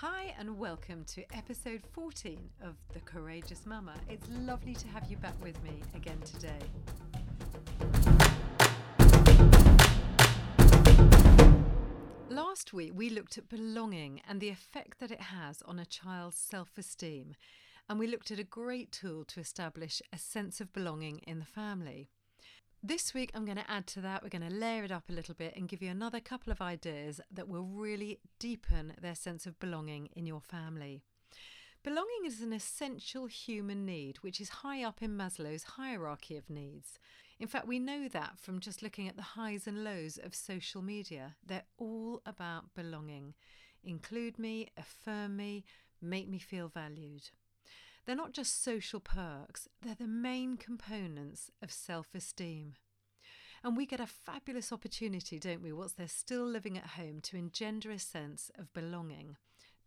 Hi, and welcome to episode 14 of The Courageous Mama. It's lovely to have you back with me again today. Last week, we looked at belonging and the effect that it has on a child's self esteem, and we looked at a great tool to establish a sense of belonging in the family. This week, I'm going to add to that. We're going to layer it up a little bit and give you another couple of ideas that will really deepen their sense of belonging in your family. Belonging is an essential human need, which is high up in Maslow's hierarchy of needs. In fact, we know that from just looking at the highs and lows of social media. They're all about belonging. Include me, affirm me, make me feel valued. They're not just social perks, they're the main components of self esteem. And we get a fabulous opportunity, don't we, whilst they're still living at home, to engender a sense of belonging.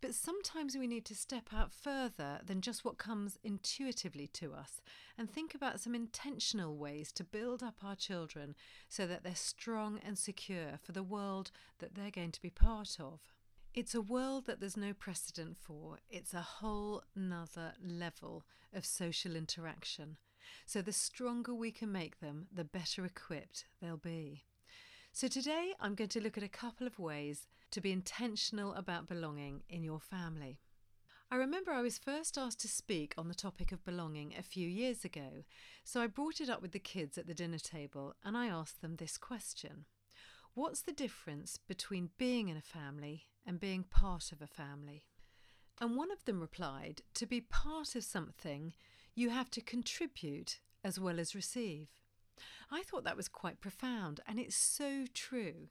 But sometimes we need to step out further than just what comes intuitively to us and think about some intentional ways to build up our children so that they're strong and secure for the world that they're going to be part of. It's a world that there's no precedent for. It's a whole nother level of social interaction. So the stronger we can make them, the better equipped they'll be. So today I'm going to look at a couple of ways to be intentional about belonging in your family. I remember I was first asked to speak on the topic of belonging a few years ago, so I brought it up with the kids at the dinner table and I asked them this question What's the difference between being in a family and being part of a family? And one of them replied, To be part of something, you have to contribute as well as receive. I thought that was quite profound, and it's so true.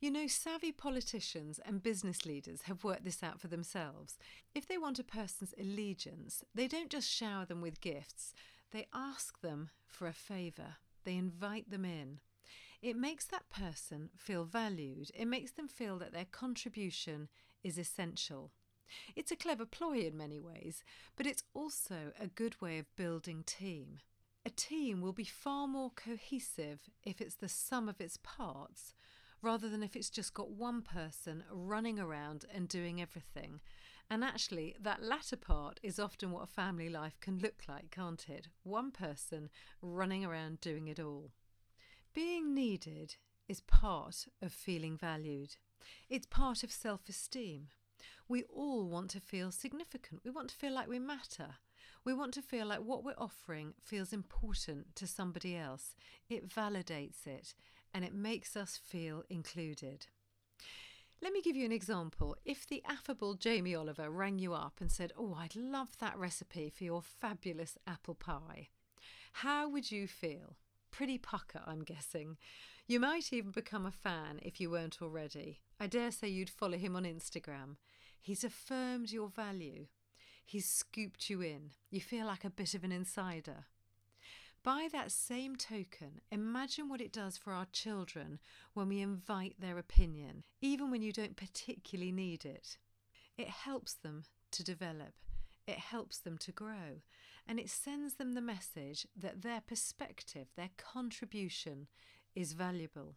You know, savvy politicians and business leaders have worked this out for themselves. If they want a person's allegiance, they don't just shower them with gifts, they ask them for a favour, they invite them in. It makes that person feel valued. It makes them feel that their contribution is essential. It's a clever ploy in many ways, but it's also a good way of building team. A team will be far more cohesive if it's the sum of its parts rather than if it's just got one person running around and doing everything. And actually, that latter part is often what a family life can look like, can't it? One person running around doing it all. Being needed is part of feeling valued. It's part of self esteem. We all want to feel significant. We want to feel like we matter. We want to feel like what we're offering feels important to somebody else. It validates it and it makes us feel included. Let me give you an example. If the affable Jamie Oliver rang you up and said, Oh, I'd love that recipe for your fabulous apple pie, how would you feel? Pretty pucker, I'm guessing. You might even become a fan if you weren't already. I dare say you'd follow him on Instagram. He's affirmed your value. He's scooped you in. You feel like a bit of an insider. By that same token, imagine what it does for our children when we invite their opinion, even when you don't particularly need it. It helps them to develop, it helps them to grow, and it sends them the message that their perspective, their contribution is valuable.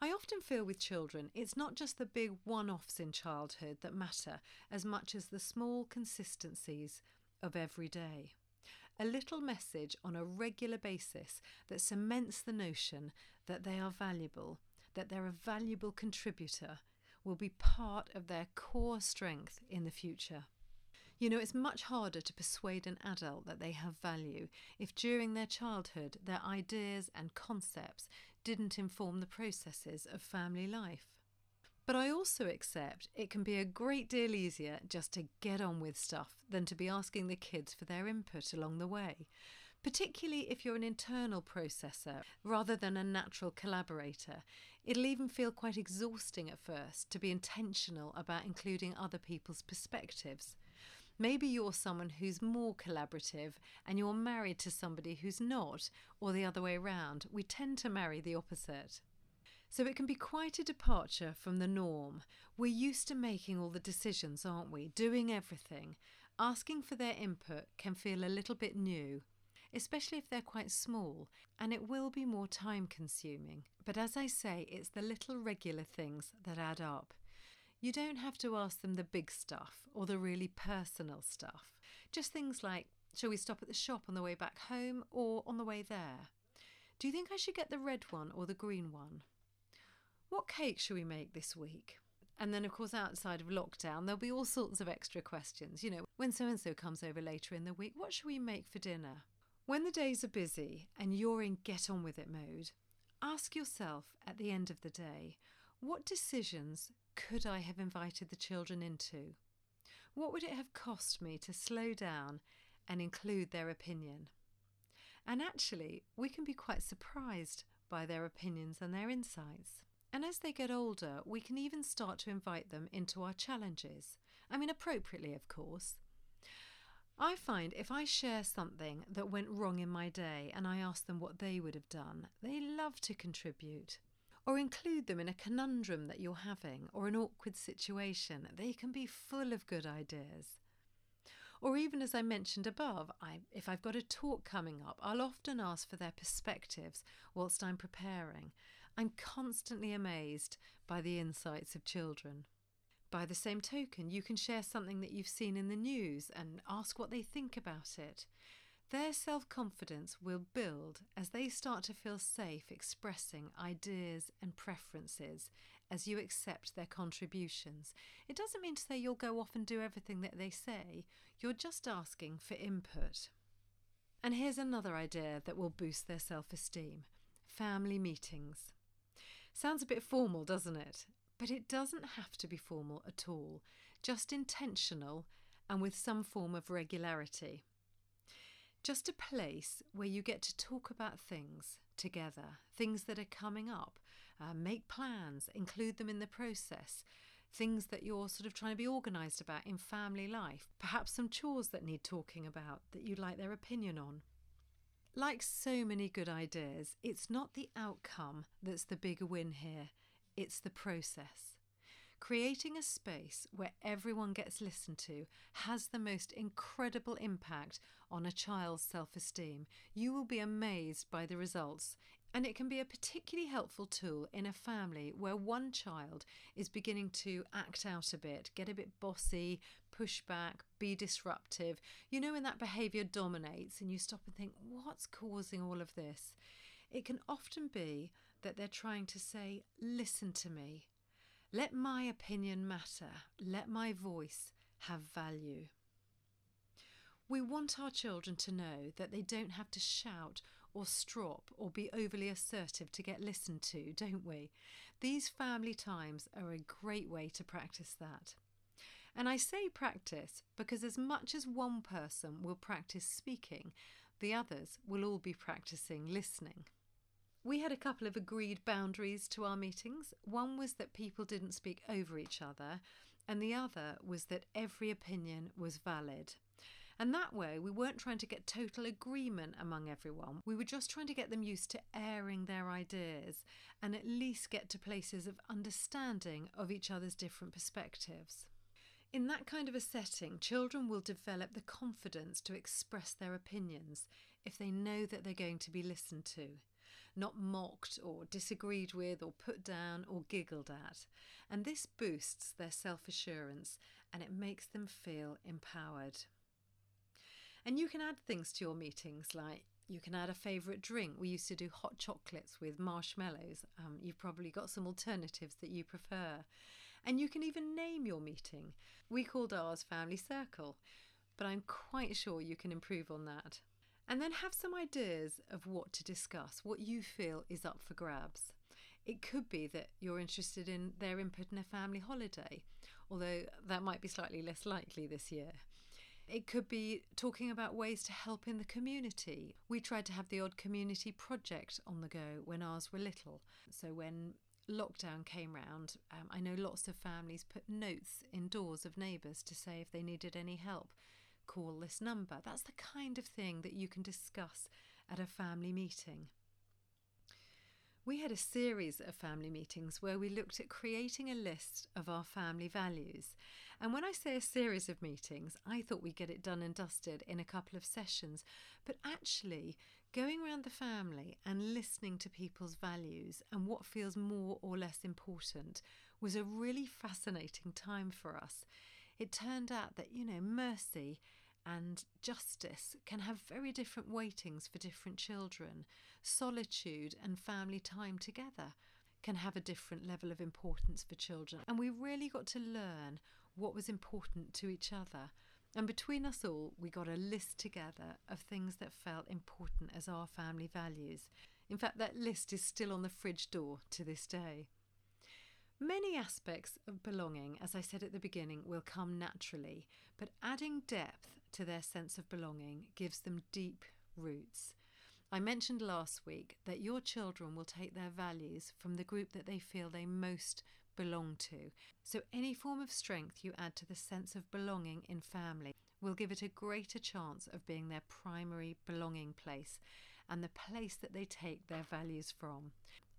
I often feel with children, it's not just the big one offs in childhood that matter as much as the small consistencies of every day. A little message on a regular basis that cements the notion that they are valuable, that they're a valuable contributor, will be part of their core strength in the future. You know, it's much harder to persuade an adult that they have value if during their childhood their ideas and concepts didn't inform the processes of family life. But I also accept it can be a great deal easier just to get on with stuff than to be asking the kids for their input along the way, particularly if you're an internal processor rather than a natural collaborator. It'll even feel quite exhausting at first to be intentional about including other people's perspectives. Maybe you're someone who's more collaborative and you're married to somebody who's not, or the other way around. We tend to marry the opposite. So it can be quite a departure from the norm. We're used to making all the decisions, aren't we? Doing everything. Asking for their input can feel a little bit new, especially if they're quite small, and it will be more time consuming. But as I say, it's the little regular things that add up. You don't have to ask them the big stuff or the really personal stuff. Just things like, shall we stop at the shop on the way back home or on the way there? Do you think I should get the red one or the green one? What cake shall we make this week? And then, of course, outside of lockdown, there'll be all sorts of extra questions. You know, when so and so comes over later in the week, what shall we make for dinner? When the days are busy and you're in get on with it mode, ask yourself at the end of the day, what decisions could I have invited the children into? What would it have cost me to slow down and include their opinion? And actually, we can be quite surprised by their opinions and their insights. And as they get older, we can even start to invite them into our challenges. I mean, appropriately, of course. I find if I share something that went wrong in my day and I ask them what they would have done, they love to contribute. Or include them in a conundrum that you're having or an awkward situation. They can be full of good ideas. Or even as I mentioned above, I, if I've got a talk coming up, I'll often ask for their perspectives whilst I'm preparing. I'm constantly amazed by the insights of children. By the same token, you can share something that you've seen in the news and ask what they think about it. Their self confidence will build as they start to feel safe expressing ideas and preferences as you accept their contributions. It doesn't mean to say you'll go off and do everything that they say, you're just asking for input. And here's another idea that will boost their self esteem family meetings. Sounds a bit formal, doesn't it? But it doesn't have to be formal at all, just intentional and with some form of regularity. Just a place where you get to talk about things together, things that are coming up, uh, make plans, include them in the process, things that you're sort of trying to be organised about in family life, perhaps some chores that need talking about that you'd like their opinion on. Like so many good ideas, it's not the outcome that's the bigger win here, it's the process. Creating a space where everyone gets listened to has the most incredible impact on a child's self esteem. You will be amazed by the results. And it can be a particularly helpful tool in a family where one child is beginning to act out a bit, get a bit bossy, push back, be disruptive. You know, when that behaviour dominates and you stop and think, what's causing all of this? It can often be that they're trying to say, listen to me, let my opinion matter. Let my voice have value. We want our children to know that they don't have to shout or strop or be overly assertive to get listened to, don't we? These family times are a great way to practice that. And I say practice because as much as one person will practice speaking, the others will all be practicing listening. We had a couple of agreed boundaries to our meetings. One was that people didn't speak over each other, and the other was that every opinion was valid. And that way, we weren't trying to get total agreement among everyone. We were just trying to get them used to airing their ideas and at least get to places of understanding of each other's different perspectives. In that kind of a setting, children will develop the confidence to express their opinions if they know that they're going to be listened to not mocked or disagreed with or put down or giggled at. And this boosts their self assurance and it makes them feel empowered. And you can add things to your meetings like you can add a favourite drink. We used to do hot chocolates with marshmallows. Um, you've probably got some alternatives that you prefer. And you can even name your meeting. We called ours Family Circle, but I'm quite sure you can improve on that. And then have some ideas of what to discuss, what you feel is up for grabs. It could be that you're interested in their input in a family holiday, although that might be slightly less likely this year. It could be talking about ways to help in the community. We tried to have the odd community project on the go when ours were little. So when lockdown came round, um, I know lots of families put notes indoors of neighbours to say if they needed any help call this number. That's the kind of thing that you can discuss at a family meeting. We had a series of family meetings where we looked at creating a list of our family values. And when I say a series of meetings, I thought we'd get it done and dusted in a couple of sessions. But actually, going around the family and listening to people's values and what feels more or less important was a really fascinating time for us. It turned out that, you know, mercy and justice can have very different weightings for different children. Solitude and family time together can have a different level of importance for children. And we really got to learn what was important to each other. And between us all, we got a list together of things that felt important as our family values. In fact, that list is still on the fridge door to this day. Many aspects of belonging, as I said at the beginning, will come naturally, but adding depth to their sense of belonging gives them deep roots. I mentioned last week that your children will take their values from the group that they feel they most belong to. So, any form of strength you add to the sense of belonging in family will give it a greater chance of being their primary belonging place and the place that they take their values from.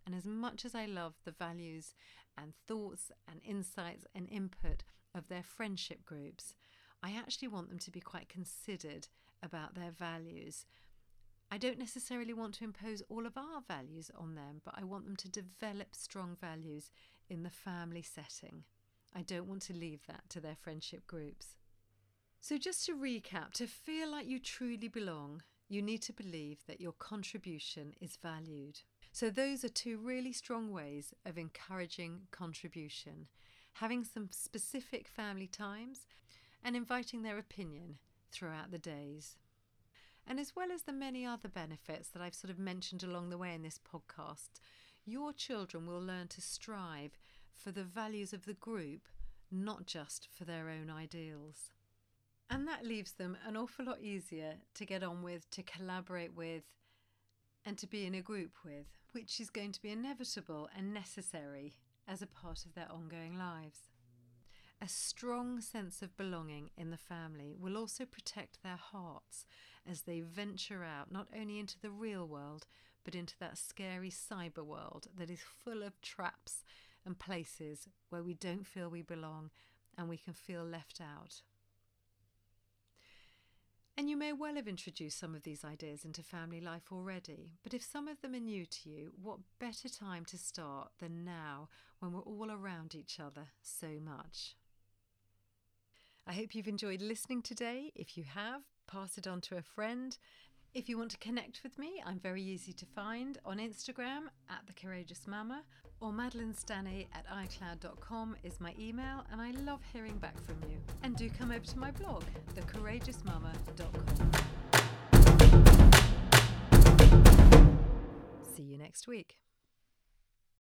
And as much as I love the values and thoughts and insights and input of their friendship groups, I actually want them to be quite considered about their values. I don't necessarily want to impose all of our values on them, but I want them to develop strong values in the family setting. I don't want to leave that to their friendship groups. So, just to recap, to feel like you truly belong, you need to believe that your contribution is valued. So, those are two really strong ways of encouraging contribution having some specific family times and inviting their opinion throughout the days. And as well as the many other benefits that I've sort of mentioned along the way in this podcast, your children will learn to strive for the values of the group, not just for their own ideals. And that leaves them an awful lot easier to get on with, to collaborate with, and to be in a group with, which is going to be inevitable and necessary as a part of their ongoing lives. A strong sense of belonging in the family will also protect their hearts as they venture out not only into the real world, but into that scary cyber world that is full of traps and places where we don't feel we belong and we can feel left out. And you may well have introduced some of these ideas into family life already, but if some of them are new to you, what better time to start than now when we're all around each other so much? I hope you've enjoyed listening today. If you have, pass it on to a friend. If you want to connect with me, I'm very easy to find on Instagram at The Courageous Mama or Madeline Stanny at iCloud.com is my email, and I love hearing back from you. And do come over to my blog, thecourageousmama.com. See you next week.